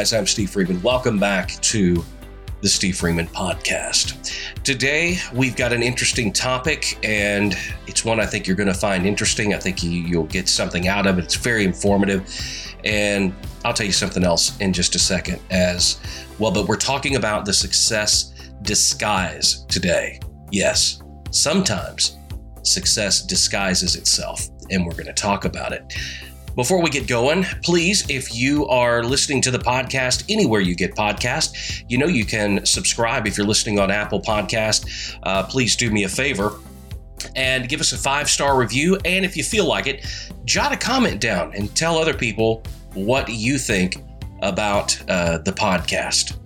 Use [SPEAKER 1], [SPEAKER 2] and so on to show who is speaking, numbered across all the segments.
[SPEAKER 1] Guys, I'm Steve Freeman. Welcome back to the Steve Freeman Podcast. Today, we've got an interesting topic, and it's one I think you're going to find interesting. I think you, will get something out of it. It's very informative. And I'll tell you something else in just a second as well. But we're talking about the success disguise today. Yes, sometimes success disguises itself, and we're going to talk about it. Before we get going, please, if you are listening to the podcast anywhere you get podcast, you know you can subscribe if you're listening on Apple Podcast. Uh, please do me a favor and give us a five star review. And if you feel like it, jot a comment down and tell other people what you think about uh, the podcast.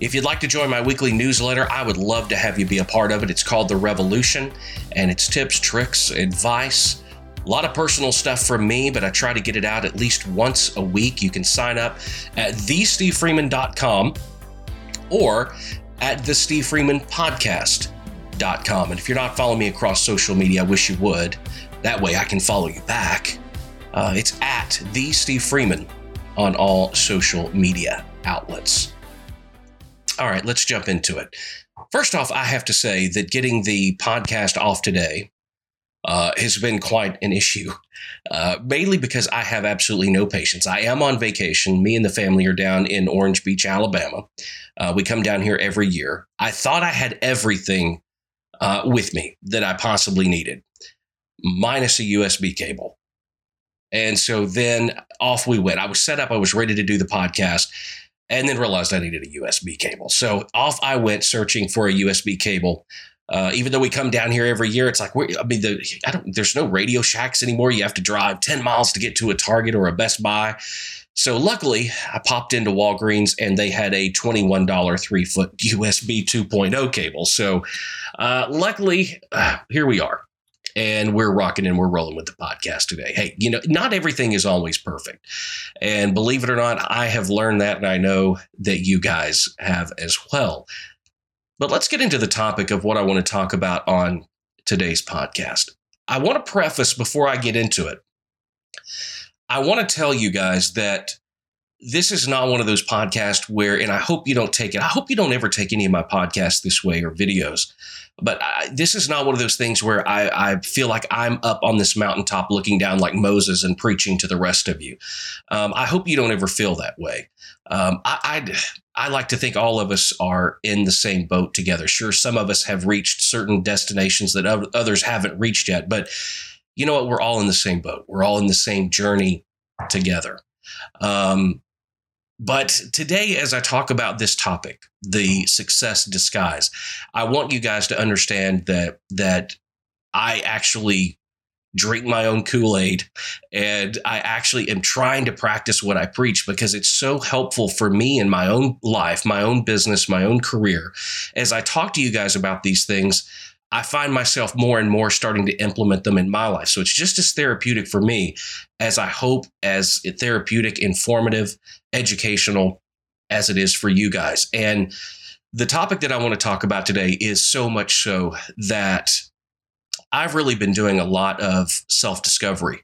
[SPEAKER 1] If you'd like to join my weekly newsletter, I would love to have you be a part of it. It's called The Revolution, and it's tips, tricks, advice a lot of personal stuff from me, but I try to get it out at least once a week. You can sign up at thestevefreeman.com or at the. And if you're not following me across social media, I wish you would. That way I can follow you back. Uh, it's at the Steve Freeman on all social media outlets. All right, let's jump into it. First off, I have to say that getting the podcast off today uh, has been quite an issue, uh, mainly because I have absolutely no patience. I am on vacation. Me and the family are down in Orange Beach, Alabama. Uh, we come down here every year. I thought I had everything uh, with me that I possibly needed, minus a USB cable. And so then off we went. I was set up, I was ready to do the podcast, and then realized I needed a USB cable. So off I went searching for a USB cable. Uh, even though we come down here every year, it's like I mean, the, I. There's no Radio Shacks anymore. You have to drive ten miles to get to a Target or a Best Buy. So luckily, I popped into Walgreens and they had a twenty-one dollar three-foot USB 2.0 cable. So uh, luckily, uh, here we are, and we're rocking and we're rolling with the podcast today. Hey, you know, not everything is always perfect, and believe it or not, I have learned that, and I know that you guys have as well. But let's get into the topic of what I want to talk about on today's podcast. I want to preface before I get into it. I want to tell you guys that this is not one of those podcasts where, and I hope you don't take it, I hope you don't ever take any of my podcasts this way or videos. But I, this is not one of those things where I, I, feel like I'm up on this mountaintop looking down like Moses and preaching to the rest of you. Um, I hope you don't ever feel that way. Um, I, I, I like to think all of us are in the same boat together. Sure, some of us have reached certain destinations that others haven't reached yet, but you know what? We're all in the same boat. We're all in the same journey together. Um, but today, as I talk about this topic, the success disguise, I want you guys to understand that that I actually drink my own Kool Aid and I actually am trying to practice what I preach because it's so helpful for me in my own life, my own business, my own career. As I talk to you guys about these things, I find myself more and more starting to implement them in my life. So it's just as therapeutic for me as I hope as therapeutic, informative, educational as it is for you guys. And the topic that I want to talk about today is so much so that I've really been doing a lot of self discovery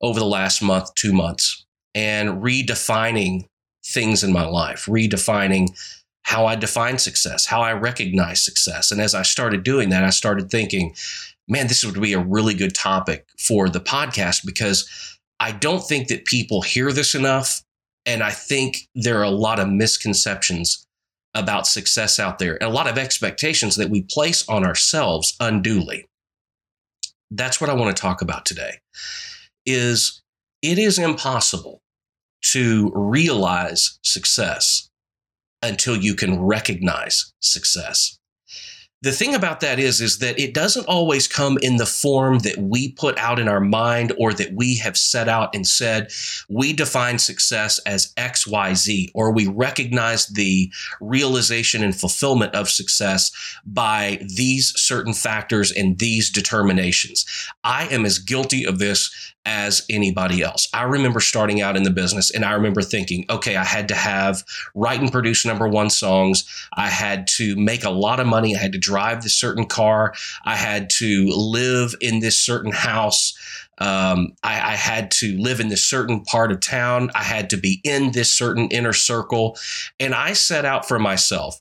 [SPEAKER 1] over the last month, two months, and redefining things in my life, redefining how I define success, how I recognize success. And as I started doing that, I started thinking, man, this would be a really good topic for the podcast because I don't think that people hear this enough. And I think there are a lot of misconceptions about success out there and a lot of expectations that we place on ourselves unduly. That's what I want to talk about today is it is impossible to realize success until you can recognize success. The thing about that is, is that it doesn't always come in the form that we put out in our mind or that we have set out and said, we define success as X, Y, Z, or we recognize the realization and fulfillment of success by these certain factors and these determinations. I am as guilty of this as anybody else. I remember starting out in the business and I remember thinking, okay, I had to have write and produce number one songs. I had to make a lot of money. I had to drive this certain car. I had to live in this certain house. Um, I, I, had to live in this certain part of town. I had to be in this certain inner circle. And I set out for myself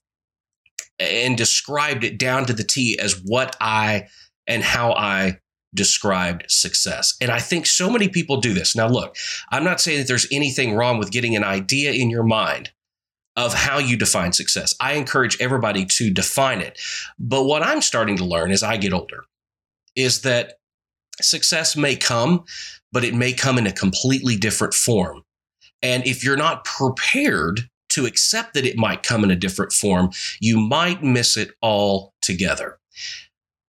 [SPEAKER 1] and described it down to the T as what I and how I described success. And I think so many people do this. Now, look, I'm not saying that there's anything wrong with getting an idea in your mind of how you define success. I encourage everybody to define it. But what I'm starting to learn as I get older is that success may come, but it may come in a completely different form. And if you're not prepared to accept that it might come in a different form, you might miss it all together.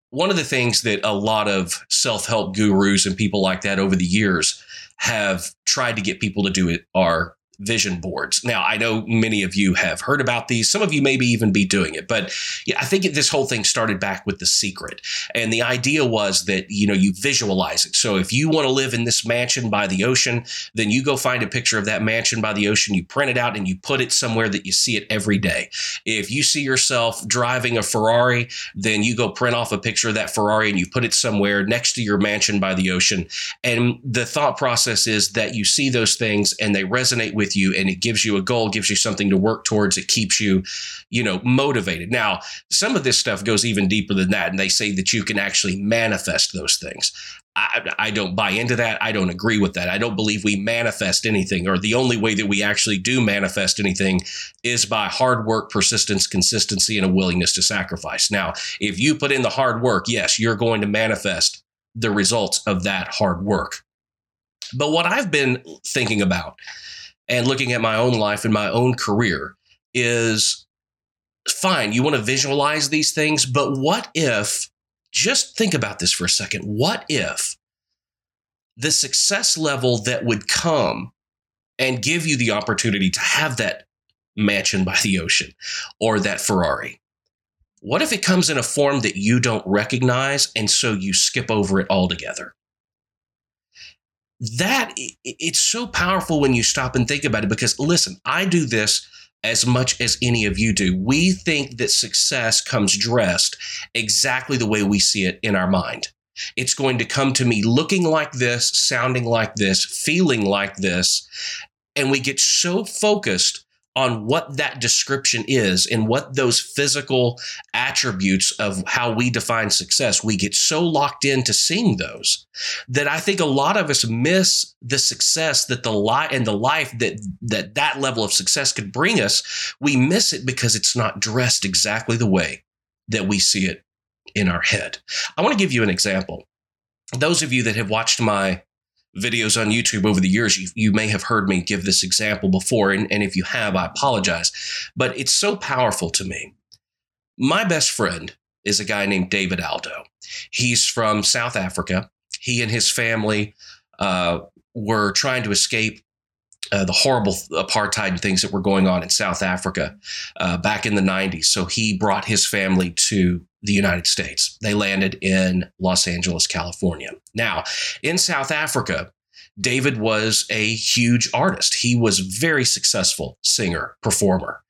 [SPEAKER 1] One of the things that a lot of self help gurus and people like that over the years have tried to get people to do it are vision boards. Now, I know many of you have heard about these. Some of you maybe even be doing it, but yeah, I think this whole thing started back with The Secret. And the idea was that, you know, you visualize it. So if you want to live in this mansion by the ocean, then you go find a picture of that mansion by the ocean, you print it out and you put it somewhere that you see it every day. If you see yourself driving a Ferrari, then you go print off a picture of that Ferrari and you put it somewhere next to your mansion by the ocean. And the thought process is that you see those things and they resonate with with you and it gives you a goal, gives you something to work towards. It keeps you, you know, motivated. Now, some of this stuff goes even deeper than that. And they say that you can actually manifest those things. I, I, don't buy into that. I don't agree with that. I don't believe we manifest anything, or the only way that we actually do manifest anything is by hard work, persistence, consistency, and a willingness to sacrifice. Now, if you put in the hard work, yes, you're going to manifest the results of that hard work. But what I've been thinking about and looking at my own life and my own career is fine. You want to visualize these things, but what if, just think about this for a second, what if the success level that would come and give you the opportunity to have that mansion by the ocean or that Ferrari? What if it comes in a form that you don't recognize and so you skip over it altogether? That it's so powerful when you stop and think about it because listen i do this as much as any of you do. We think that success comes dressed exactly the way we see it in our mind. It's going to come to me looking like this sounding like this feeling like this and we get so focused on what that description is and what those physical attributes of how we define success, we get so locked into seeing those that I think a lot of us miss the success that the life and the life that that that level of success could bring us. We miss it because it's not dressed exactly the way that we see it in our head. I want to give you an example. Those of you that have watched my videos on YouTube over the years, you, you may have heard me give this example before. And, and if you have, I apologize. But it's so powerful to me. My best friend is a guy named David Aldo. He's from South Africa. He and his family uh, were trying to escape uh, the horrible apartheid and things that were going on in South Africa uh, back in the 90s. So he brought his family to the United States. They landed in Los Angeles, California. Now, in South Africa, David was a huge artist. He was very successful singer, performer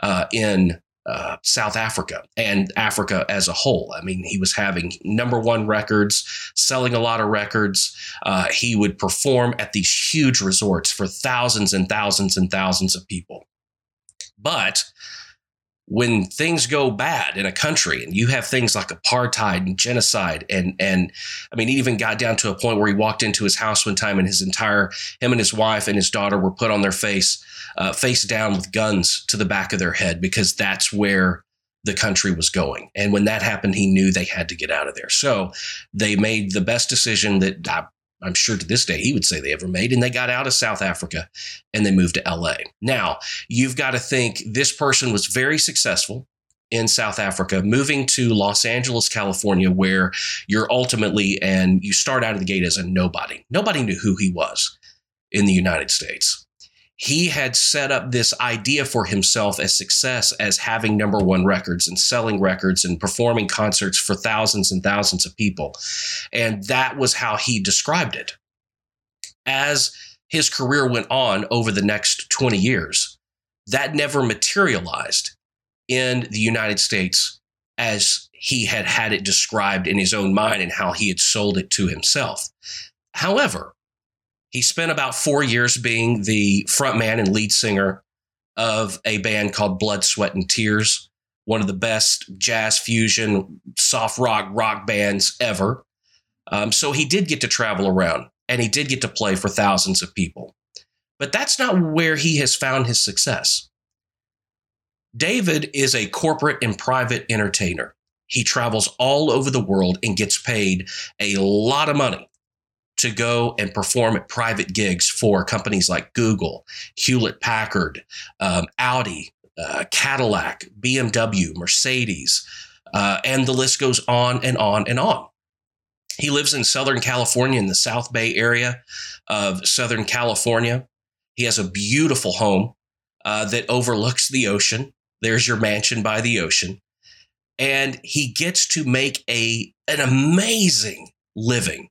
[SPEAKER 1] uh, in uh, South Africa and Africa as a whole. I mean, he was having number one records, selling a lot of records. Uh, he would perform at these huge resorts for thousands and thousands and thousands of people. But when things go bad in a country and you have things like apartheid and genocide and and I mean he even got down to a point where he walked into his house one time and his entire him and his wife and his daughter were put on their face uh, face down with guns to the back of their head because that's where the country was going. And when that happened he knew they had to get out of there. So they made the best decision that I I'm sure to this day he would say they ever made. And they got out of South Africa and they moved to LA. Now, you've got to think this person was very successful in South Africa, moving to Los Angeles, California, where you're ultimately and you start out of the gate as a nobody. Nobody knew who he was in the United States he had set up this idea for himself as success as having number one records and selling records and performing concerts for thousands and thousands of people. And that was how he described it. As his career went on over the next 20 years, that never materialized in the United States as he had had it described in his own mind and how he had sold it to himself. However, he spent about four years being the frontman and lead singer of a band called Blood, Sweat, and Tears, one of the best jazz fusion, soft rock, rock bands ever. Um, so he did get to travel around and he did get to play for thousands of people. But that's not where he has found his success. David is a corporate and private entertainer. He travels all over the world and gets paid a lot of money to go and perform at private gigs for companies like Google, Hewlett Packard, um, Audi, uh, Cadillac, BMW, Mercedes, uh, and the list goes on and on and on. He lives in Southern California, in the South Bay area of Southern California. He has a beautiful home uh, that overlooks the ocean. There's your mansion by the ocean. And he gets to make a, an amazing living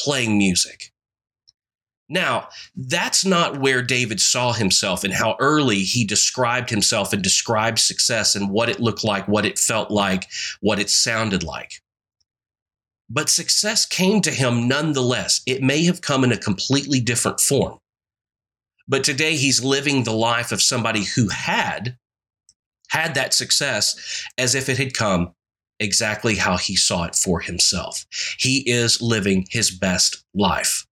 [SPEAKER 1] playing music. Now, that's not where David saw himself and how early he described himself and described success and what it looked like, what it felt like, what it sounded like. But success came to him nonetheless. It may have come in a completely different form. But today he's living the life of somebody who had had that success as if it had come exactly how he saw it for himself. He is living his best life.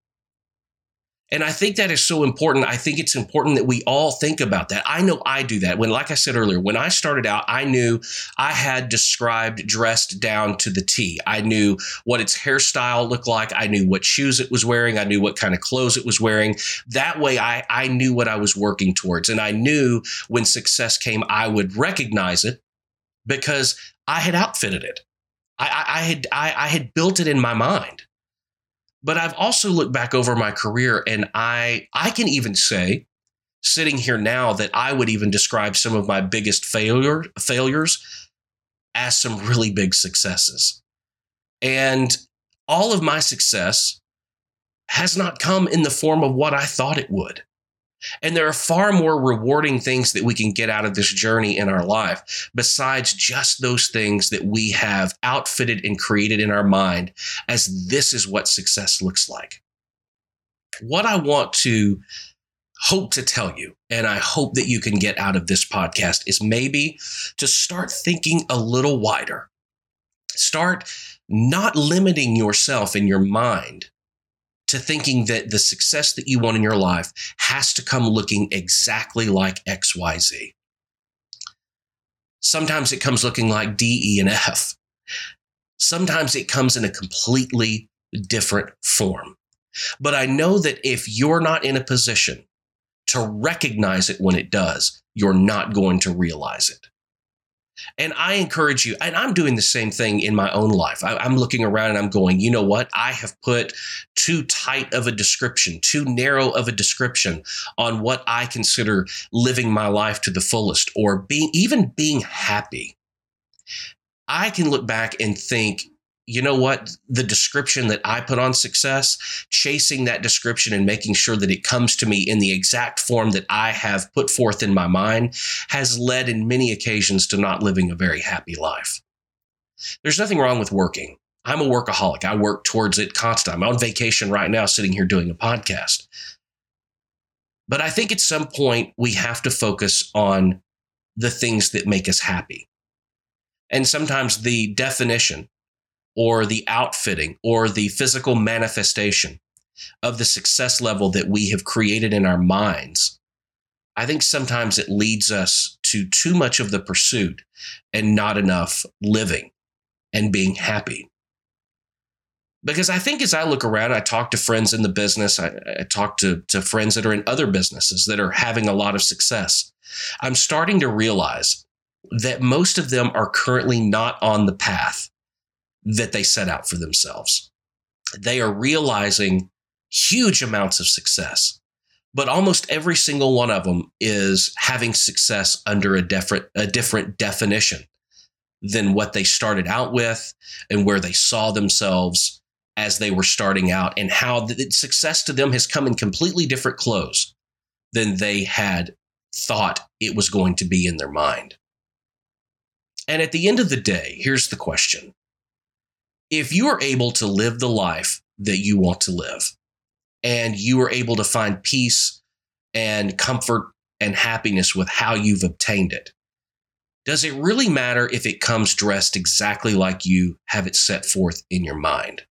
[SPEAKER 1] And I think that is so important. I think it's important that we all think about that. I know I do that. When, like I said earlier, when I started out, I knew I had described dressed down to the T. I knew what its hairstyle looked like. I knew what shoes it was wearing. I knew what kind of clothes it was wearing. That way, I, I knew what I was working towards. And I knew when success came, I would recognize it because I had outfitted it. I, I, I had I, I had built it in my mind. But I've also looked back over my career and I I can even say sitting here now that I would even describe some of my biggest failure failures as some really big successes. And all of my success has not come in the form of what I thought it would. And there are far more rewarding things that we can get out of this journey in our life besides just those things that we have outfitted and created in our mind as this is what success looks like. What I want to hope to tell you, and I hope that you can get out of this podcast, is maybe to start thinking a little wider. Start not limiting yourself in your mind to thinking that the success that you want in your life has to come looking exactly like XYZ. Sometimes it comes looking like D, E, and F. Sometimes it comes in a completely different form. But I know that if you're not in a position to recognize it when it does, you're not going to realize it. And I encourage you, and I'm doing the same thing in my own life. I, am looking around and I'm going, you know what? I have put too tight of a description, too narrow of a description on what I consider living my life to the fullest or being, even being happy. I can look back and think, you know what? The description that I put on success, chasing that description and making sure that it comes to me in the exact form that I have put forth in my mind has led in many occasions to not living a very happy life. There's nothing wrong with working. I'm a workaholic. I work towards it constantly. I'm on vacation right now, sitting here doing a podcast. But I think at some point we have to focus on the things that make us happy. And sometimes the definition or the outfitting or the physical manifestation of the success level that we have created in our minds, I think sometimes it leads us to too much of the pursuit and not enough living and being happy. Because I think as I look around, I talk to friends in the business, I, I talk to, to friends that are in other businesses that are having a lot of success. I'm starting to realize that most of them are currently not on the path that they set out for themselves. They are realizing huge amounts of success, but almost every single one of them is having success under a different, a different definition than what they started out with and where they saw themselves as they were starting out and how the success to them has come in completely different clothes than they had thought it was going to be in their mind. And at the end of the day, here's the question if you are able to live the life that you want to live, and you are able to find peace and comfort and happiness with how you've obtained it. Does it really matter if it comes dressed exactly like you have it set forth in your mind?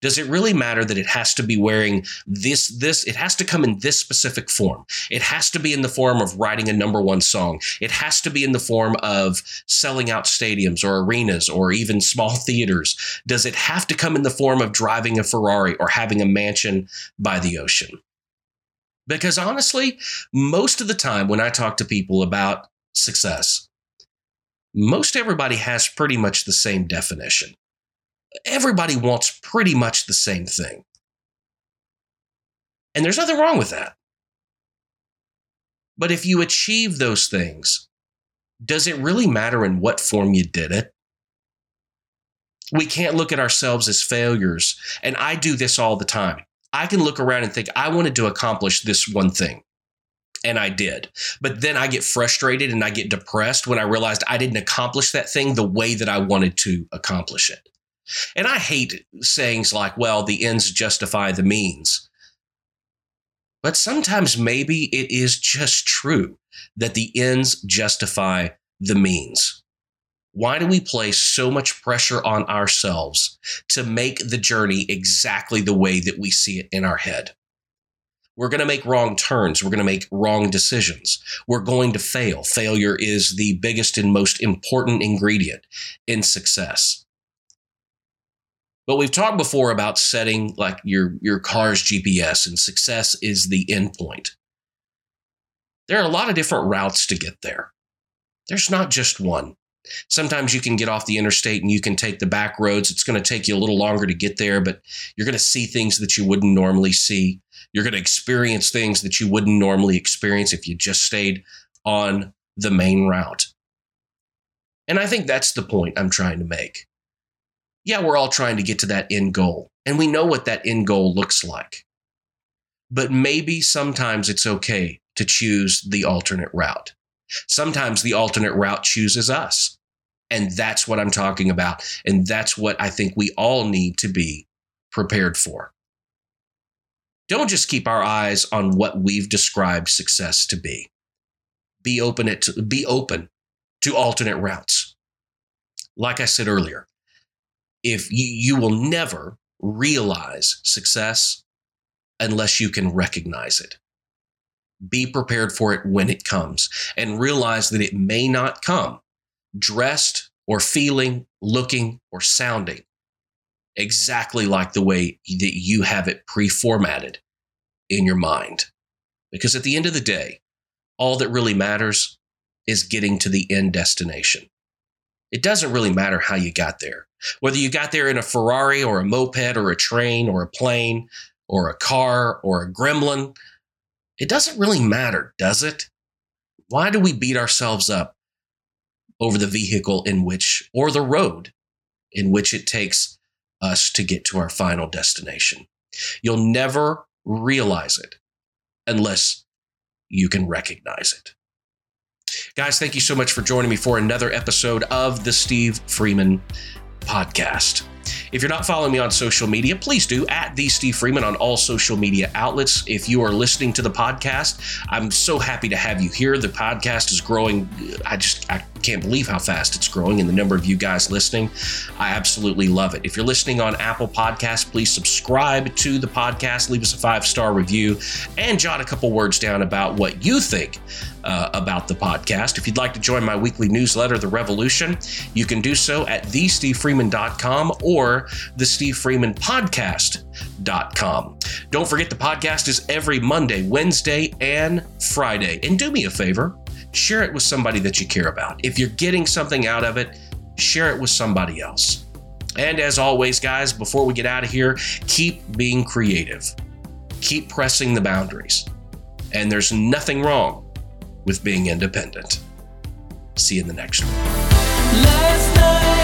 [SPEAKER 1] Does it really matter that it has to be wearing this, this, it has to come in this specific form? It has to be in the form of writing a number one song. It has to be in the form of selling out stadiums or arenas or even small theaters. Does it have to come in the form of driving a Ferrari or having a mansion by the ocean? Because honestly, most of the time when I talk to people about success, most everybody has pretty much the same definition everybody wants pretty much the same thing. And there's nothing wrong with that. But if you achieve those things, does it really matter in what form you did it? We can't look at ourselves as failures. And I do this all the time. I can look around and think, I wanted to accomplish this one thing. And I did. But then I get frustrated and I get depressed when I realized I didn't accomplish that thing the way that I wanted to accomplish it. And I hate sayings like, well, the ends justify the means. But sometimes maybe it is just true that the ends justify the means. Why do we place so much pressure on ourselves to make the journey exactly the way that we see it in our head? We're going to make wrong turns. We're going to make wrong decisions. We're going to fail. Failure is the biggest and most important ingredient in success. But we've talked before about setting like your your car's GPS and success is the endpoint. There are a lot of different routes to get there. There's not just one. Sometimes you can get off the interstate and you can take the back roads. It's going to take you a little longer to get there, but you're going to see things that you wouldn't normally see. You're going to experience things that you wouldn't normally experience if you just stayed on the main route. And I think that's the point I'm trying to make yeah, we're all trying to get to that end goal, and we know what that end goal looks like. But maybe sometimes it's okay to choose the alternate route. Sometimes the alternate route chooses us. And that's what I'm talking about. And that's what I think we all need to be prepared for. Don't just keep our eyes on what we've described success to be. Be open to, be open to alternate routes. Like I said earlier, if you, you will never realize success unless you can recognize it. Be prepared for it when it comes and realize that it may not come dressed or feeling, looking, or sounding exactly like the way that you have it pre formatted in your mind. Because at the end of the day, all that really matters is getting to the end destination. It doesn't really matter how you got there. Whether you got there in a Ferrari or a moped or a train or a plane or a car or a gremlin, it doesn't really matter, does it? Why do we beat ourselves up over the vehicle in which, or the road in which it takes us to get to our final destination? You'll never realize it unless you can recognize it. Guys, thank you so much for joining me for another episode of the Steve Freeman podcast. If you're not following me on social media, please do at the Steve Freeman on all social media outlets. If you are listening to the podcast, I'm so happy to have you here. The podcast is growing. I just I can't believe how fast it's growing and the number of you guys listening. I absolutely love it. If you're listening on Apple Podcasts, please subscribe to the podcast, leave us a five star review, and jot a couple words down about what you think uh, about the podcast. If you'd like to join my weekly newsletter, The Revolution, you can do so at thestevefreeman.com the Steve Freeman Podcast.com. Don't forget the podcast is every Monday, Wednesday, and Friday. And do me a favor share it with somebody that you care about. If you're getting something out of it, share it with somebody else. And as always, guys, before we get out of here, keep being creative, keep pressing the boundaries. And there's nothing wrong with being independent. See you in the next one.